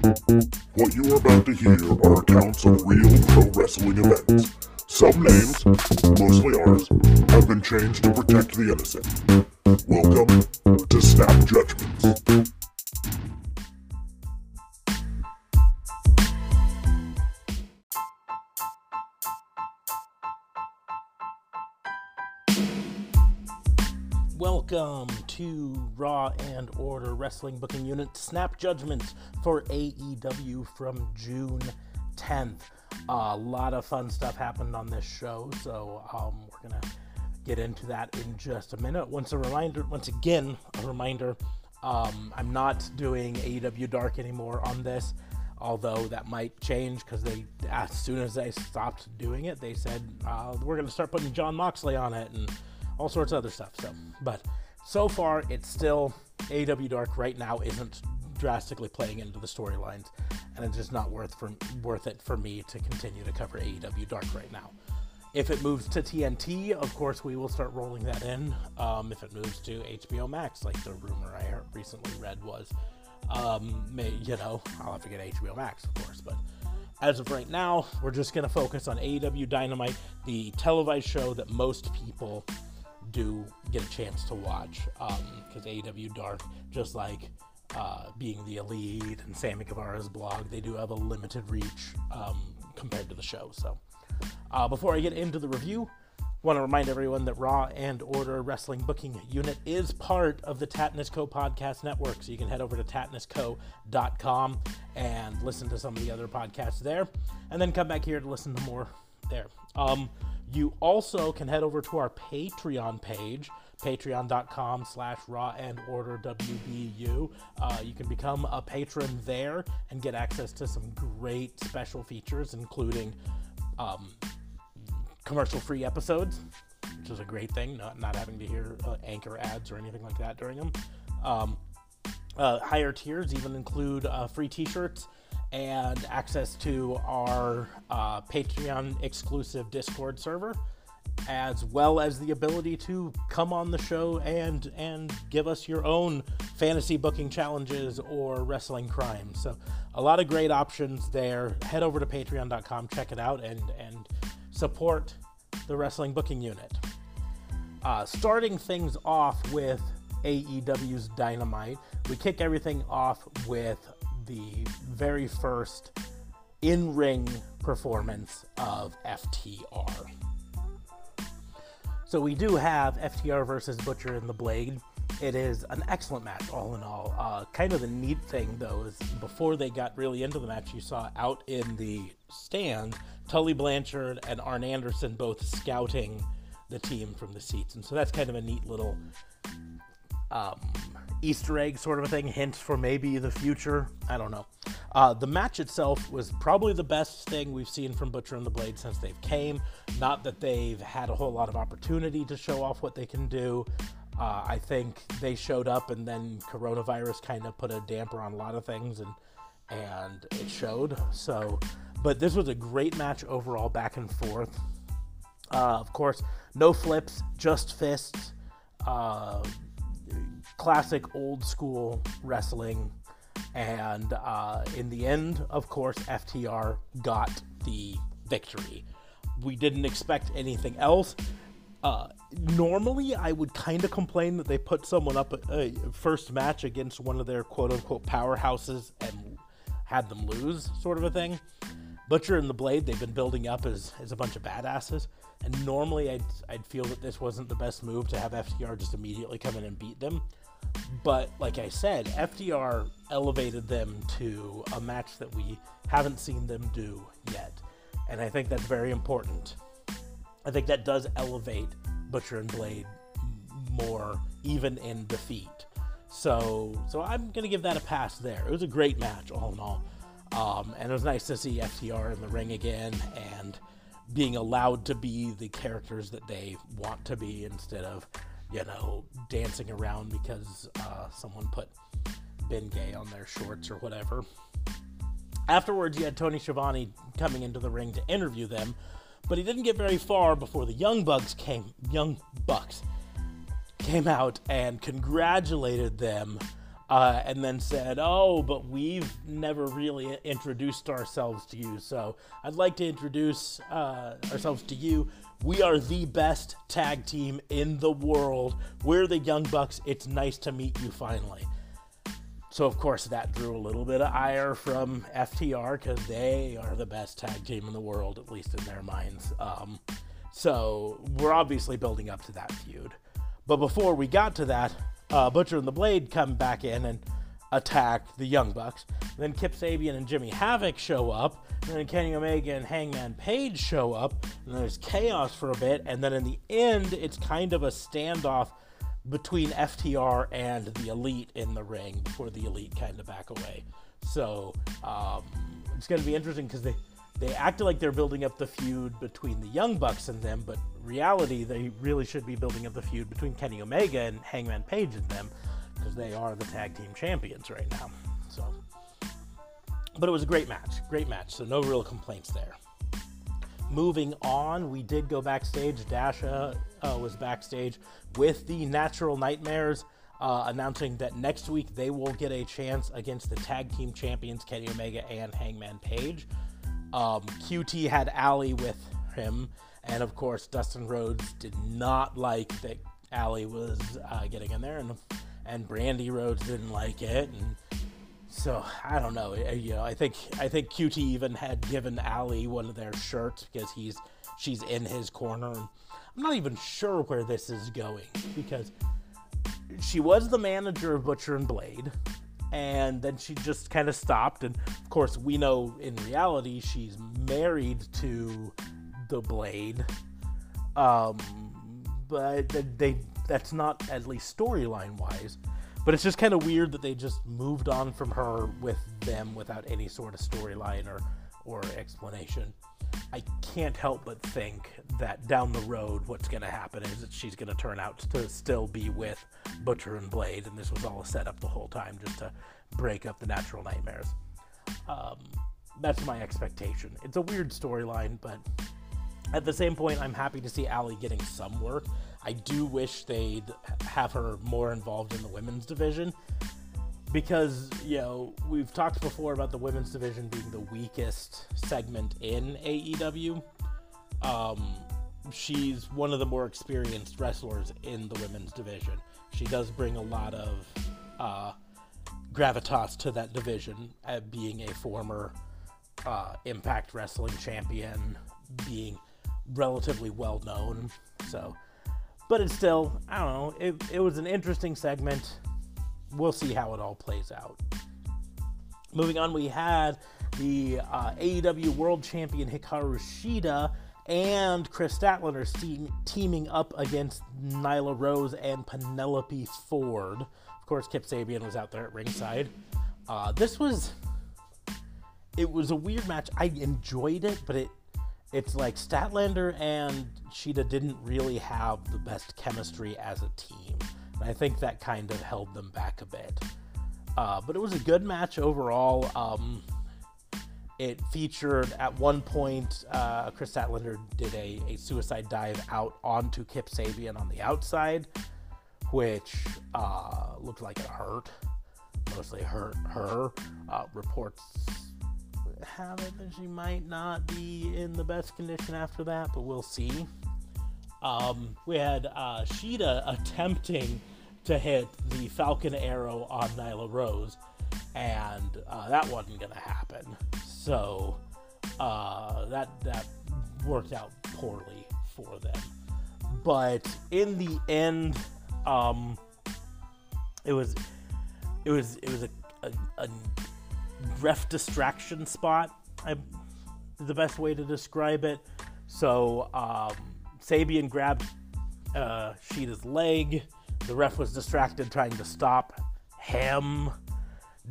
What you are about to hear are accounts of real pro wrestling events. Some names, mostly ours, have been changed to protect the innocent. Welcome to Snap Judgments. Wrestling Booking Unit Snap Judgments for AEW from June 10th. a lot of fun stuff happened on this show, so um, we're gonna get into that in just a minute. Once a reminder, once again, a reminder, um, I'm not doing AEW Dark anymore on this. Although that might change because they, as soon as they stopped doing it, they said uh, we're going to start putting Jon Moxley on it and all sorts of other stuff. So, but so far, it's still AEW Dark right now isn't drastically playing into the storylines, and it's just not worth for worth it for me to continue to cover AEW Dark right now. If it moves to TNT, of course, we will start rolling that in. Um, if it moves to HBO Max, like the rumor I recently read was, um, may, you know, I'll have to get HBO Max, of course. But as of right now, we're just going to focus on AEW Dynamite, the televised show that most people do get a chance to watch because um, AEW Dark, just like uh, being the Elite and Sammy Guevara's blog, they do have a limited reach um, compared to the show. So, uh, before I get into the review, want to remind everyone that Raw and Order Wrestling Booking Unit is part of the Tatnus Co podcast network. So you can head over to tatnusco.com and listen to some of the other podcasts there, and then come back here to listen to more there. Um, you also can head over to our Patreon page, patreon.com slash raw and order WBU. Uh, you can become a patron there and get access to some great special features, including um, commercial free episodes, which is a great thing, not, not having to hear uh, anchor ads or anything like that during them. Um, uh, higher tiers even include uh, free t shirts and access to our uh, Patreon exclusive Discord server, as well as the ability to come on the show and and give us your own fantasy booking challenges or wrestling crimes. So a lot of great options there. Head over to patreon.com, check it out, and and support the wrestling booking unit. Uh, starting things off with AEW's Dynamite, we kick everything off with the very first in ring performance of FTR. So we do have FTR versus Butcher and the Blade. It is an excellent match, all in all. Uh, kind of the neat thing, though, is before they got really into the match, you saw out in the stand Tully Blanchard and Arn Anderson both scouting the team from the seats. And so that's kind of a neat little um, Easter egg sort of a thing, hint for maybe the future. I don't know. Uh, the match itself was probably the best thing we've seen from Butcher and the Blade since they've came. Not that they've had a whole lot of opportunity to show off what they can do. Uh, I think they showed up, and then coronavirus kind of put a damper on a lot of things, and and it showed. So, but this was a great match overall, back and forth. Uh, of course, no flips, just fists. Uh, classic old school wrestling. And uh, in the end, of course, FTR got the victory. We didn't expect anything else. Uh, normally, I would kind of complain that they put someone up a, a first match against one of their quote unquote powerhouses and had them lose, sort of a thing. Butcher and the Blade, they've been building up as, as a bunch of badasses. And normally, I'd, I'd feel that this wasn't the best move to have FTR just immediately come in and beat them. But like I said, FTR elevated them to a match that we haven't seen them do yet. And I think that's very important. I think that does elevate Butcher and Blade more, even in defeat. So, so I'm gonna give that a pass there. It was a great match, all in all, um, and it was nice to see FTR in the ring again and being allowed to be the characters that they want to be instead of you know, dancing around because uh, someone put Ben Gay on their shorts or whatever. Afterwards, you had Tony Schiavone coming into the ring to interview them, but he didn't get very far before the Young Bucks came. Young Bucks came out and congratulated them uh, and then said, Oh, but we've never really introduced ourselves to you. So I'd like to introduce uh, ourselves to you. We are the best tag team in the world. We're the Young Bucks. It's nice to meet you finally. So, of course, that drew a little bit of ire from FTR because they are the best tag team in the world, at least in their minds. Um, so, we're obviously building up to that feud. But before we got to that, uh, Butcher and the Blade come back in and attack the Young Bucks. Then Kip Sabian and Jimmy Havoc show up. And then Kenny Omega and Hangman Page show up. And there's chaos for a bit. And then in the end, it's kind of a standoff between FTR and the Elite in the ring before the Elite kind of back away. So um, it's going to be interesting because they they acted like they're building up the feud between the Young Bucks and them, but reality they really should be building up the feud between Kenny Omega and Hangman Page and them because they are the tag team champions right now. So, but it was a great match, great match. So no real complaints there. Moving on, we did go backstage. Dasha uh, was backstage with the Natural Nightmares, uh, announcing that next week they will get a chance against the tag team champions Kenny Omega and Hangman Page. Um, QT had Allie with him, and of course Dustin Rhodes did not like that Allie was uh, getting in there, and and Brandi Rhodes didn't like it, and so I don't know. Uh, you know, I think I think QT even had given Allie one of their shirts because he's she's in his corner. And I'm not even sure where this is going because she was the manager of Butcher and Blade, and then she just kind of stopped. And of course, we know in reality she's married to the Blade. Um, but they that's not at least storyline wise. But it's just kind of weird that they just moved on from her with them without any sort of storyline or or explanation. I can't help but think that down the road, what's going to happen is that she's going to turn out to still be with Butcher and Blade, and this was all a setup the whole time just to break up the natural nightmares. Um, that's my expectation. It's a weird storyline, but at the same point, I'm happy to see Allie getting some work. I do wish they'd have her more involved in the women's division because, you know, we've talked before about the women's division being the weakest segment in AEW. Um, she's one of the more experienced wrestlers in the women's division. She does bring a lot of uh, gravitas to that division, uh, being a former uh, Impact Wrestling champion, being relatively well known. So but it's still, I don't know, it, it was an interesting segment. We'll see how it all plays out. Moving on, we had the uh, AEW World Champion Hikaru Shida and Kris Statlander team, teaming up against Nyla Rose and Penelope Ford. Of course, Kip Sabian was out there at ringside. Uh, this was it was a weird match. I enjoyed it, but it it's like Statlander and Shida didn't really have the best chemistry as a team. And I think that kind of held them back a bit. Uh, but it was a good match overall. Um, it featured at one point uh, Kris Statlander did a, a, suicide dive out onto Kip Sabian on the outside, which uh, looked like it hurt. Mostly hurt her. Uh, reports have it that she might not be in the best condition after that, but we'll see. Um, we had uh, Shida attempting to hit the Falcon Arrow on Nyla Rose, and uh, that wasn't to happen. So uh, that that worked out poorly for them. But in the end, um, it was it was it was a, a, a ref distraction spot. I, the best way to describe it. So um, Sabian grabbed uh, Shida's leg. The ref was distracted trying to stop him.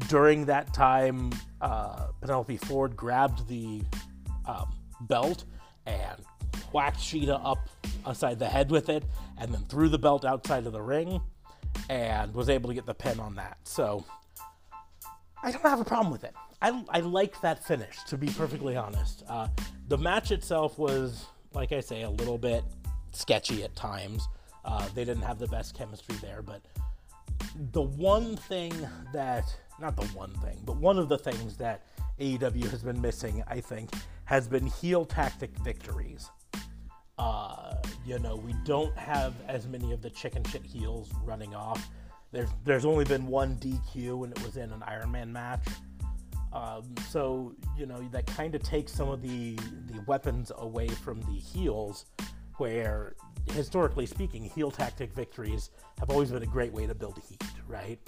During that time, uh, Penelope Ford grabbed the um, belt and whacked Shida up aside the head with it, and then threw the belt outside of the ring, and was able to get the pin on that. So I don't have a problem with it. I, I like that finish, to be perfectly honest. Uh, the match itself was, like I say, a little bit sketchy at times. Uh, they didn't have the best chemistry there, but the one thing that, not the one thing, but one of the things that AEW has been missing, I think, has been heel tactic victories. Uh, you know, we don't have as many of the chicken shit heels running off. There's there's only been one DQ, and it was in an Iron Man match. Um, so you know that kind of takes some of the the weapons away from the heels, where historically speaking, heel tactic victories have always been a great way to build heat, right?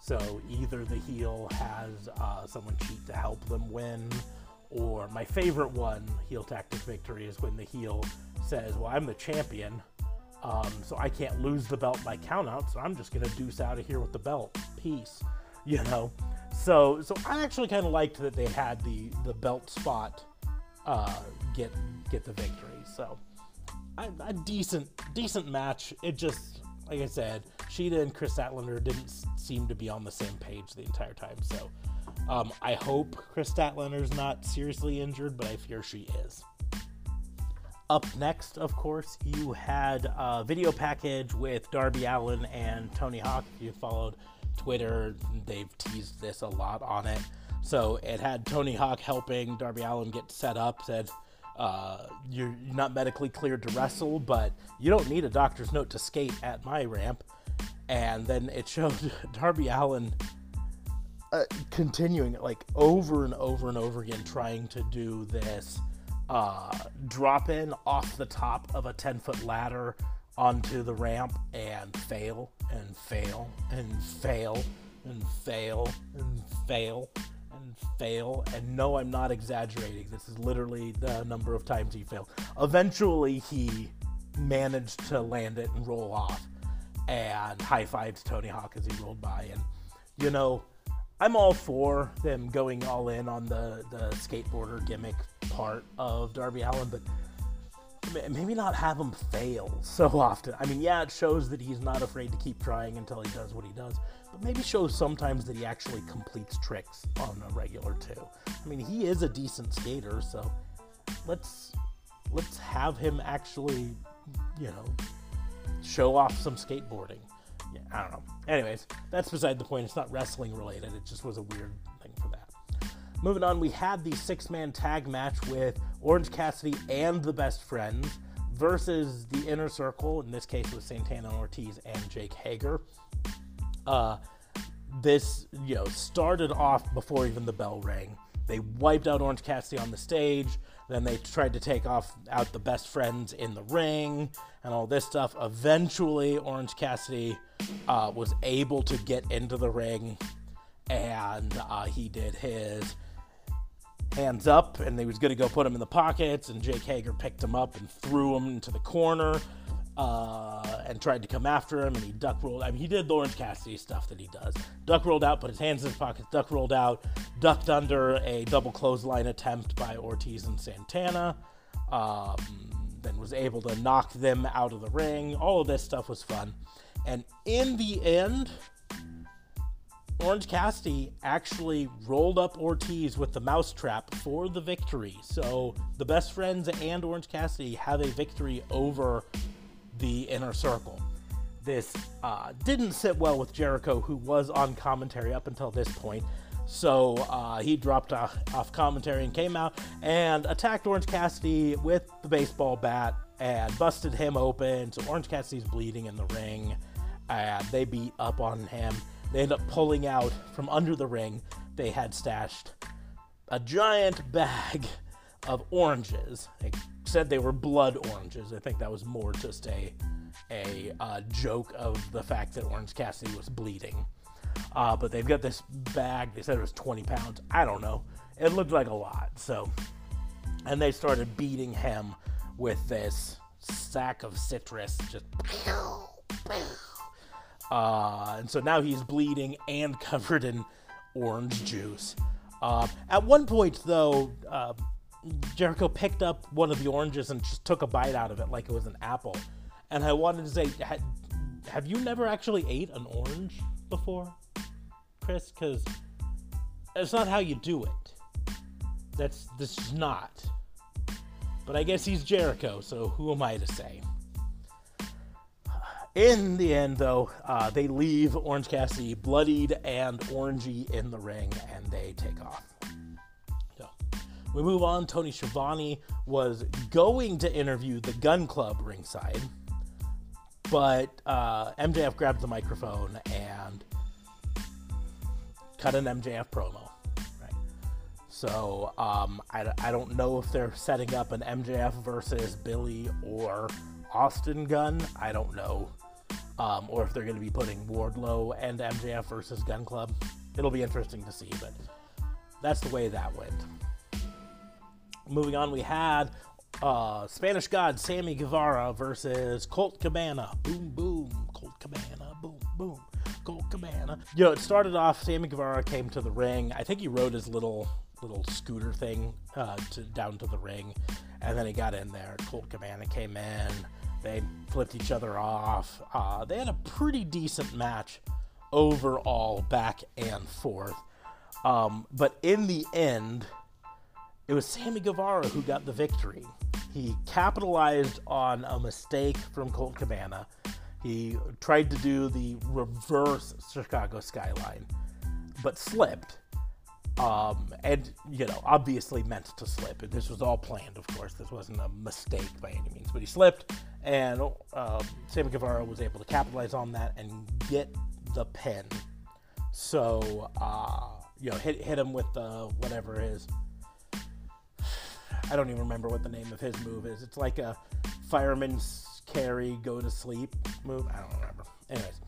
So either the heel has uh, someone cheat to help them win, or my favorite one, heel tactic victory, is when the heel says, "Well, I'm the champion." Um, so I can't lose the belt by countout, so I'm just gonna deuce out of here with the belt. Peace, you know. So, so I actually kind of liked that they had the the belt spot uh, get get the victory. So, a, a decent decent match. It just like I said, Shida and Kris Statlander didn't seem to be on the same page the entire time. So, um, I hope Kris Statlander's not seriously injured, but I fear she is. Up next, of course, you had a video package with Darby Allin and Tony Hawk. If you followed Twitter, they've teased this a lot on it. So it had Tony Hawk helping Darby Allin get set up, said, uh, you're not medically cleared to wrestle, but you don't need a doctor's note to skate at my ramp. And then it showed Darby Allin uh, continuing like over and over and over again trying to do this uh, drop in off the top of a 10 foot ladder onto the ramp and fail and fail and fail and fail and fail and fail. And fail. And no, I'm not exaggerating. This is literally the number of times he failed. Eventually, he managed to land it and roll off and high fived Tony Hawk as he rolled by. And, you know, I'm all for them going all in on the, the skateboarder gimmick part of Darby Allin, but maybe not have him fail so often. I mean, yeah, it shows that he's not afraid to keep trying until he does what he does, but maybe shows sometimes that he actually completes tricks on a regular too. I mean, he is a decent skater, so let's let's have him actually, you know, show off some skateboarding yeah, I don't know. Anyways, that's beside the point. It's not wrestling related. It just was a weird thing for that. Moving on, we had the six man tag match with Orange Cassidy and the Best Friends versus the Inner Circle, in this case with Santana Ortiz and Jake Hager. Uh, this, you know, started off before even the bell rang. They wiped out Orange Cassidy on the stage. Then they tried to take off out the best friends in the ring and all this stuff. Eventually, Orange Cassidy uh, was able to get into the ring, and uh, he did his hands up, and he was going to go put him in the pockets. And Jake Hager picked him up and threw him into the corner uh, and tried to come after him, and he duck rolled. I mean, he did Orange Cassidy stuff that he does. Duck rolled out, put his hands in his pockets, duck rolled out, ducked under a double clothesline attempt by Ortiz and Santana, um, then was able to knock them out of the ring. All of this stuff was fun. And in the end, Orange Cassidy actually rolled up Ortiz with the mousetrap for the victory. So the best friends and Orange Cassidy have a victory over the inner circle. This uh, didn't sit well with Jericho, who was on commentary up until this point. So uh, he dropped off, off, commentary and came out and attacked Orange Cassidy with the baseball bat and busted him open. So Orange Cassidy's bleeding in the ring. And they beat up on him. They end up pulling out from under the ring. They had stashed a giant bag of oranges They said they were blood oranges. I think that was more just a a uh, joke of the fact that Orange Cassidy was bleeding. Uh, but they've got this bag. They said it was 20 pounds. I don't know. It looked like a lot. So, and they started beating him with this sack of citrus, just. Uh, and so now he's bleeding and covered in orange juice. Uh, at one point, though, uh, Jericho picked up one of the oranges and just took a bite out of it like it was an apple. And I wanted to say, have you never actually ate an orange before, Chris? Because it's not how you do it. That's this is not. But I guess he's Jericho, so who am I to say? In the end, though, uh, they leave Orange Cassidy bloodied and orangey in the ring, and they take off. We move on. Tony Schiavone was going to interview the Gunn Club ringside, but uh, MJF grabbed the microphone and cut an MJF promo. Right. So um, I, I don't know if they're setting up an MJF versus Billy or Austin Gunn. I don't know. Um, or if they're going to be putting Wardlow and MJF versus Gunn Club. It'll be interesting to see, but that's the way that went. Moving on, we had uh, Spanish God Sammy Guevara versus Colt Cabana. Boom, boom. Colt Cabana. Boom, boom. Colt Cabana. You know, it started off. Sammy Guevara came to the ring. I think he rode his little little scooter thing uh, to down to the ring, and then he got in there. Colt Cabana came in. They flipped each other off. Uh, they had a pretty decent match overall, back and forth. Um, but in the end, it was Sammy Guevara who got the victory. He capitalized on a mistake from Colt Cabana. He tried to do the reverse Chicago skyline, but slipped. Um, and, you know, obviously meant to slip. This was all planned, of course. This wasn't a mistake by any means. But he slipped, and um, Sammy Guevara was able to capitalize on that and get the pin. So, uh, you know, hit, hit him with the whatever his. I don't even remember what the name of his move is. It's like a fireman's carry, go to sleep move. I don't remember. Anyways.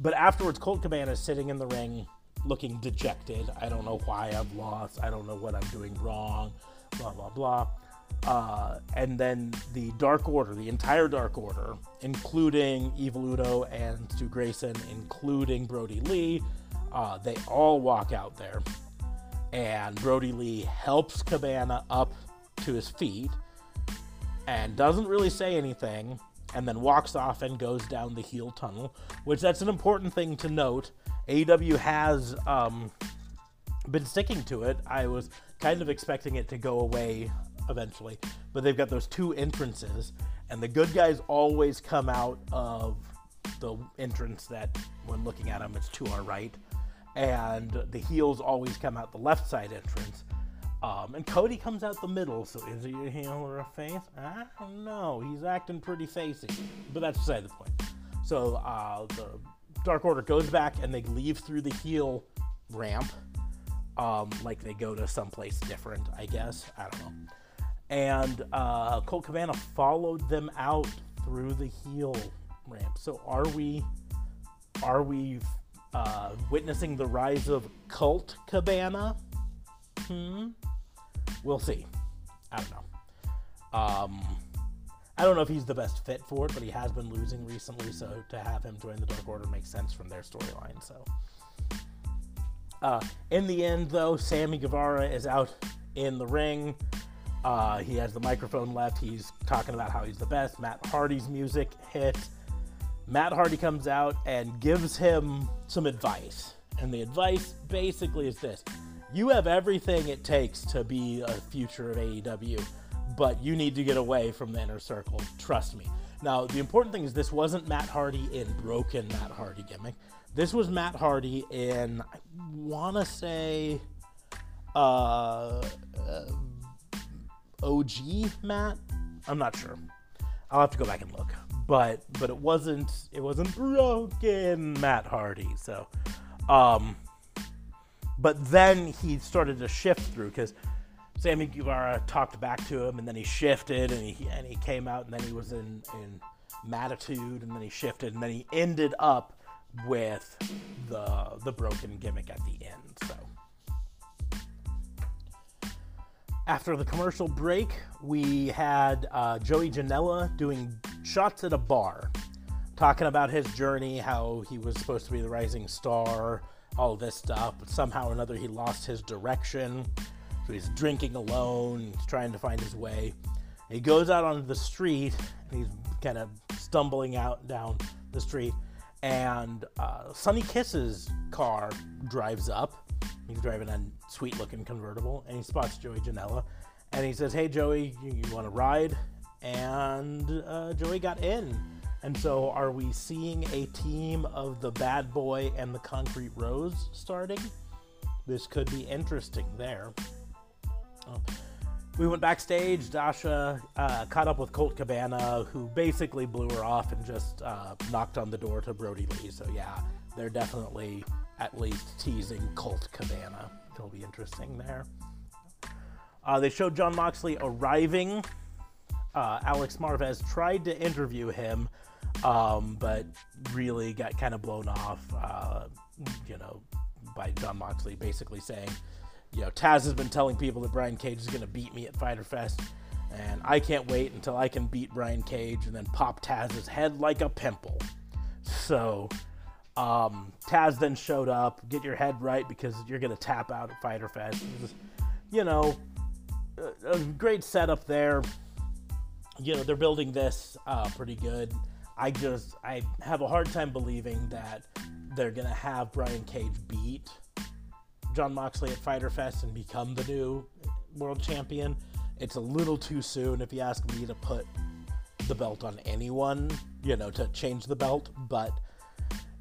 But afterwards, Colt Cabana is sitting in the ring looking dejected. I don't know why I've lost. I don't know what I'm doing wrong. Blah, blah, blah. Uh, and then the Dark Order, the entire Dark Order, including Evil Uno and Stu Grayson, including Brodie Lee, uh, they all walk out there. And Brodie Lee helps Cabana up to his feet and doesn't really say anything and then walks off and goes down the heel tunnel, which that's an important thing to note. AEW has um, been sticking to it. I was kind of expecting it to go away eventually, but they've got those two entrances, and the good guys always come out of the entrance that, when looking at them, it's to our right, and the heels always come out the left side entrance. Um, and Cody comes out the middle, so is he a heel or a face? I don't know. He's acting pretty facey, but that's beside the point. So uh, the Dark Order goes back and they leave through the heel ramp, um, like they go to someplace different, I guess. I don't know. And uh, Colt Cabana followed them out through the heel ramp. So are we, are we uh, witnessing the rise of Cult Cabana? Hmm. We'll see. I don't know. Um, I don't know if he's the best fit for it, but he has been losing recently, so to have him join the Dark Order makes sense from their storyline. So, uh, in the end, though, Sammy Guevara is out in the ring. Uh, he has the microphone left. He's talking about how he's the best. Matt Hardy's music hits. Matt Hardy comes out and gives him some advice. And the advice basically is this you have everything it takes to be a future of AEW, but you need to get away from the inner circle. Trust me. Now, the important thing is this wasn't Matt Hardy in broken Matt Hardy gimmick. This was Matt Hardy in, I want to say, uh, uh, OG Matt. I'm not sure. I'll have to go back and look. But but it wasn't it wasn't broken Matt Hardy. So, um, but then he started to shift through because Sammy Guevara talked back to him, and then he shifted, and he and he came out, and then he was in in Mattitude, and then he shifted, and then he ended up with the the broken gimmick at the end. So after the commercial break, we had uh, Joey Janela doing shots at a bar, talking about his journey, how he was supposed to be the rising star, all this stuff, but somehow or another he lost his direction. So he's drinking alone, he's trying to find his way. He goes out onto the street and he's kind of stumbling out down the street, and uh, Sonny Kiss's car drives up. He's driving a sweet looking convertible and he spots Joey Janela and he says, Hey Joey, you, you want to ride? And uh, Joey got in And so, are we seeing a team of the Bad Boy and the Concrete Rose starting? This could be interesting there. Oh. We went backstage. Dasha uh, caught up with Colt Cabana, who basically blew her off and just uh, knocked on the door to Brodie Lee. So, yeah, they're definitely at least teasing Colt Cabana. It'll be interesting there. Uh, they showed Jon Moxley arriving. Uh, Alex Marvez tried to interview him, um, but really got kind of blown off, uh, you know, by Jon Moxley basically saying, you know, Taz has been telling people that Brian Cage is going to beat me at Fyter Fest, and I can't wait until I can beat Brian Cage and then pop Taz's head like a pimple. So, um, Taz then showed up. Get your head right because you're going to tap out at Fyter Fest. Was, you know, a, a, great setup there. You know, they're building this uh, pretty good. I just I have a hard time believing that they're to have Brian Cage beat Jon Moxley at Fyter Fest and become the new world champion. It's a little too soon, if you ask me, to put the belt on anyone, you know, to change the belt. But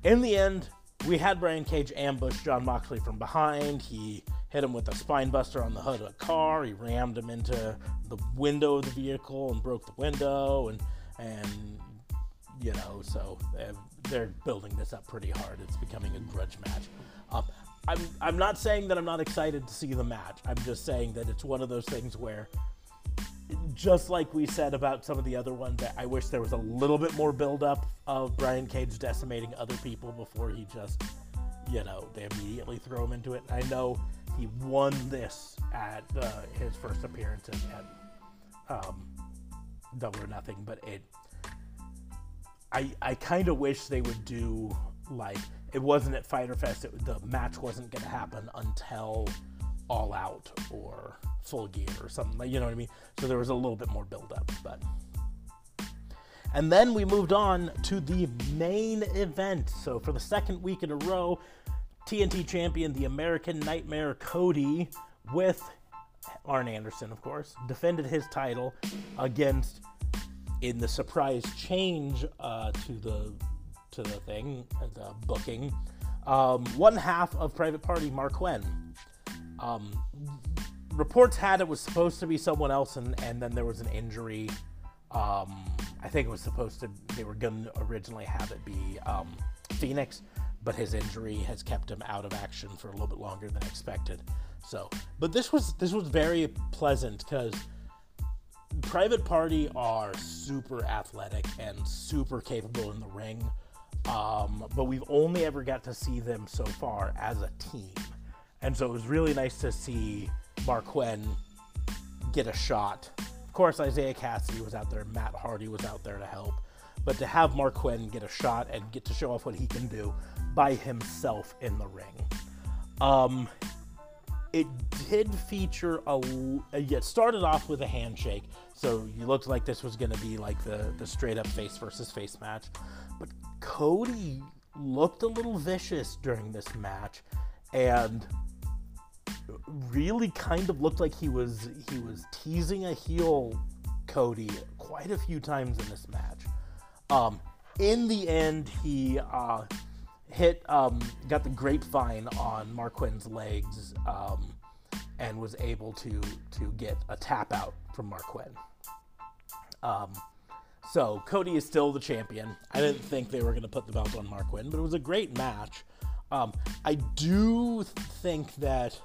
in the end, we had Brian Cage ambush Jon Moxley from behind. He hit him with a spine buster on the hood of a car. He rammed him into the window of the vehicle and broke the window. And, and you know, so they're building this up pretty hard. It's becoming a grudge match. Um, I'm, I'm not saying that I'm not excited to see the match. I'm just saying that it's one of those things where just like we said about some of the other ones, I wish there was a little bit more buildup of Brian Cage decimating other people before he just, you know, they immediately throw him into it. I know he won this at uh, his first appearance at um, Double or Nothing, but it, I, I kind of wish they would do like it wasn't at Fyter Fest. It, the match wasn't going to happen until All Out or Full Gear or something. Like, you know what I mean? So there was a little bit more build up, but. And then we moved on to the main event. So for the second week in a row, TNT champion, the American Nightmare Cody, with Arn Anderson, of course, defended his title against, in the surprise change uh, to the to the thing, the booking, um, one half of Private Party, Marq Quen. Um, reports had it was supposed to be someone else, and, and then there was an injury. Um, I think it was supposed to, they were going to originally have it be um, Phoenix, but his injury has kept him out of action for a little bit longer than expected. So, but this was this was very pleasant because Private Party are super athletic and super capable in the ring. Um, but we've only ever got to see them so far as a team. And so it was really nice to see Marq Quen get a shot. Of course, Isiah Kassidy was out there, Matt Hardy was out there to help. But to have Marq Quen get a shot and get to show off what he can do by himself in the ring. Um, it did feature a. It started off with a handshake, so you looked like this was going to be like the the straight up face versus face match. But Cody looked a little vicious during this match, and really kind of looked like he was he was teasing a heel Cody quite a few times in this match. Um, in the end, he uh, hit um, got the grapevine on Marq Quen's legs um, and was able to to get a tap out from Marq Quen. Um, so Cody is still the champion. I didn't think they were going to put the belt on Marq Quen, but it was a great match. Um, I do think that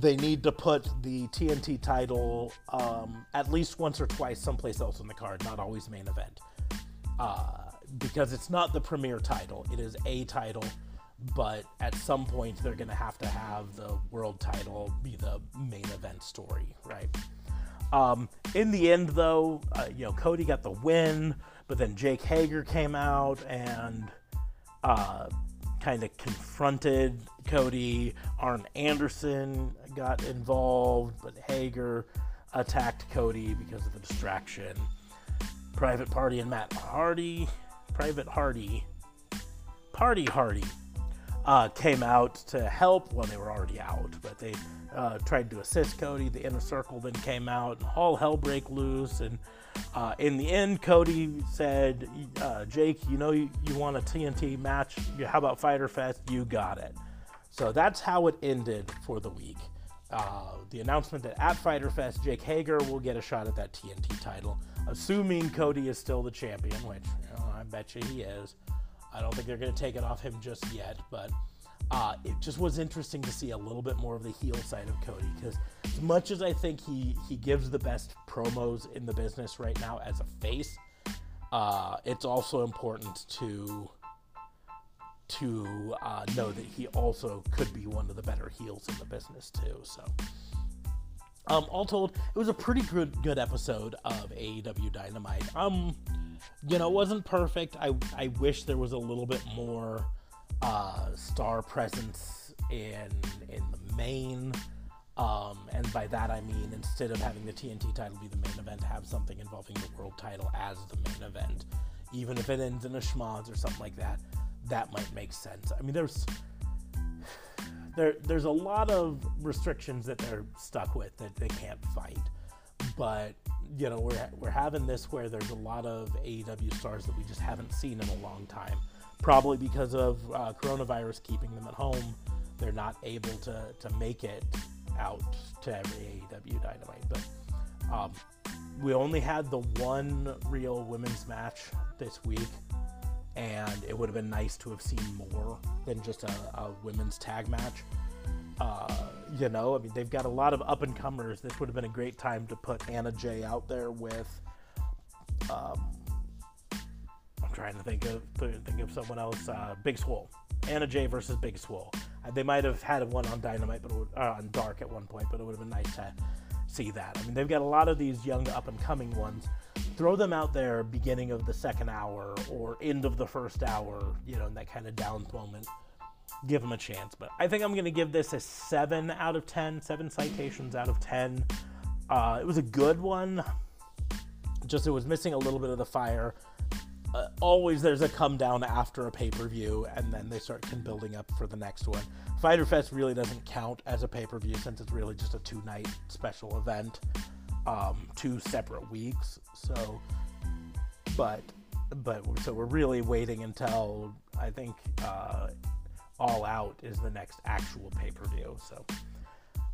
they need to put the TNT title um, at least once or twice someplace else on the card, not always main event. Uh, because it's not the premier title, it is a title, but at some point they're going to have to have the world title be the main event story, right? Um, in the end, though, uh, you know, Cody got the win, but then Jake Hager came out and uh, kind of confronted Cody. Arn Anderson got involved, but Hager attacked Cody because of the distraction. Private Party and Matt Hardy, Private Hardy, Party Hardy, uh, came out to help. Well, they were already out, but they uh, tried to assist Cody. The inner circle then came out, and all hell break loose. And uh, in the end, Cody said, uh, "Jake, you know you, you want a TNT match? How about Fyter Fest? You got it." So that's how it ended for the week. Uh, the announcement that at Fyter Fest, Jake Hager will get a shot at that TNT title, assuming Cody is still the champion, which you know, I bet you he is. I don't think they're going to take it off him just yet, but uh, it just was interesting to see a little bit more of the heel side of Cody because as much as I think he he gives the best promos in the business right now as a face, uh, it's also important to to uh, know that he also could be one of the better heels in the business too. So. Um, all told, it was a pretty good good episode of AEW Dynamite. Um, you know, it wasn't perfect. I I wish there was a little bit more uh, star presence in in the main. Um, and by that I mean instead of having the TNT title be the main event, have something involving the world title as the main event. Even if it ends in a schmoz or something like that, that might make sense. I mean, there's there there's a lot of restrictions that they're stuck with that they can't fight. But you know, we're we're having this where there's a lot of AEW stars that we just haven't seen in a long time probably because of uh, coronavirus keeping them at home. They're not able to, to make it out to every AEW Dynamite. But um, we only had the one real women's match this week, and it would have been nice to have seen more than just a, a women's tag match. Uh, you know, I mean, they've got a lot of up and comers. This would have been a great time to put Anna Jay out there with. Um, I'm trying to think of think of someone else. Uh, Big Swole, Anna Jay versus Big Swole. Uh, they might have had one on Dynamite, but would, uh, on Dark at one point, but it would have been nice to see that. I mean, they've got a lot of these young up and coming ones. Throw them out there beginning of the second hour or end of the first hour, you know, in that kind of down moment. Give them a chance. But I think I'm going to give this a 7 out of 10, 7 citations out of 10. Uh, it was a good one. Just it was missing a little bit of the fire uh, always there's a come down after a pay per view, and then they start building up for the next one. Fyter Fest really doesn't count as a pay per view since it's really just a two night special event, um, two separate weeks. So, but but so we're really waiting until I think uh, All Out is the next actual pay per view. So,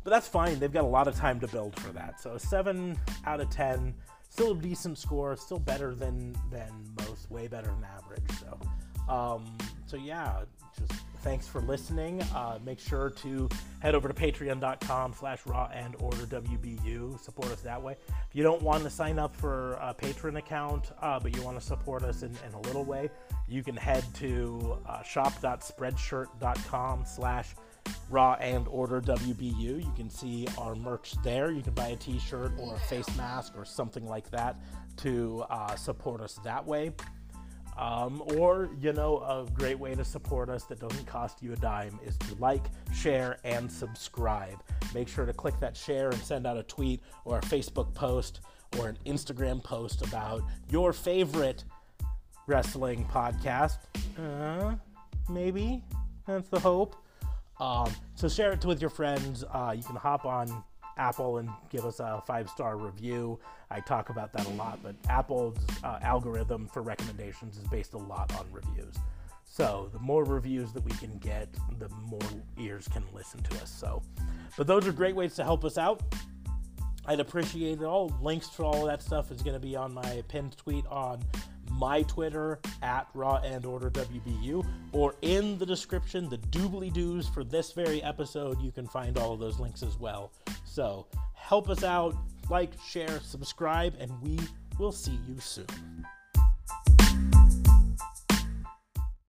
but that's fine. They've got a lot of time to build for that. So seven out of ten still a decent score, still better than than most, way better than average. So, um, so yeah, just thanks for listening. Uh, make sure to head over to patreon.com slash raw and order WBU. Support us that way. If you don't want to sign up for a patron account, uh, but you want to support us in, in, a little way, you can head to uh, shop.spreadshirt.com slash Raw and Order WBU. You can see our merch there. You can buy a t shirt or a face mask or something like that to uh, support us that way. Um, or, you know, a great way to support us that doesn't cost you a dime is to like, share, and subscribe. Make sure to click that share and send out a tweet or a Facebook post or an Instagram post about your favorite wrestling podcast. Uh, maybe. That's the hope. Um, so share it with your friends. Uh, you can hop on Apple and give us a five star review. I talk about that a lot, but Apple's uh, algorithm for recommendations is based a lot on reviews. So the more reviews that we can get, the more ears can listen to us. So, but those are great ways to help us out. I'd appreciate it all. Links to all that stuff is going to be on my pinned tweet on my Twitter at Raw and Order WBU, or in the description, the doobly doos for this very episode. You can find all of those links as well. So help us out, like, share, subscribe, and we will see you soon.